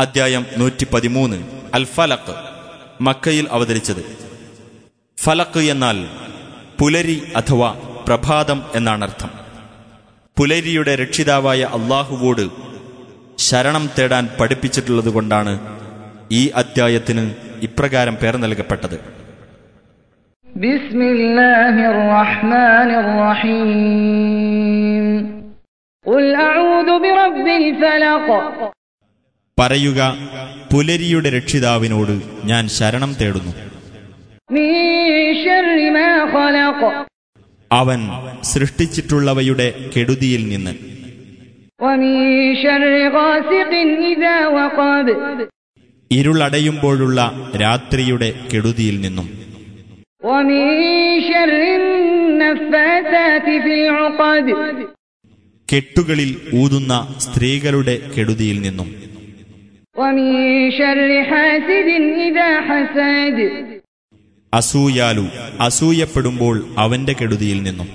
അധ്യായം നൂറ്റി പതിമൂന്ന് അൽ ഫലക്ക് മക്കയിൽ അവതരിച്ചത്. ഫലക്ക് എന്നാൽ പുലരി അഥവാ പ്രഭാതം എന്നാണർത്ഥം. പുലരിയുടെ രക്ഷിതാവായ അള്ളാഹുവോട് ശരണം തേടാൻ പഠിപ്പിച്ചിട്ടുള്ളതുകൊണ്ടാണ് ഈ അദ്ധ്യായത്തിന് ഇപ്രകാരം പേർ നൽകപ്പെട്ടത്. ബിസ്മില്ലാഹിർ റഹ്മാനിർ റഹീം ഖുൽ അഊദു ബിറബ്ബിൽ ഫലഖ്. പറയുക പുലരിയുടെ രക്ഷിതാവിനോട് ഞാൻ ശരണം തേടുന്നു. അവൻ സൃഷ്ടിച്ചിട്ടുള്ളവയുടെ കെടുതിയിൽ നിന്ന്. ഇരുളടയുമ്പോഴുള്ള രാത്രിയുടെ കെടുതിയിൽ നിന്നും. കെട്ടുകളിൽ ഊതുന്ന സ്ത്രീകളുടെ കെടുതിയിൽ നിന്നും. അസൂയാലു അസൂയപ്പെടുമ്പോൾ അവന്റെ കെടുതിയിൽ നിന്നും.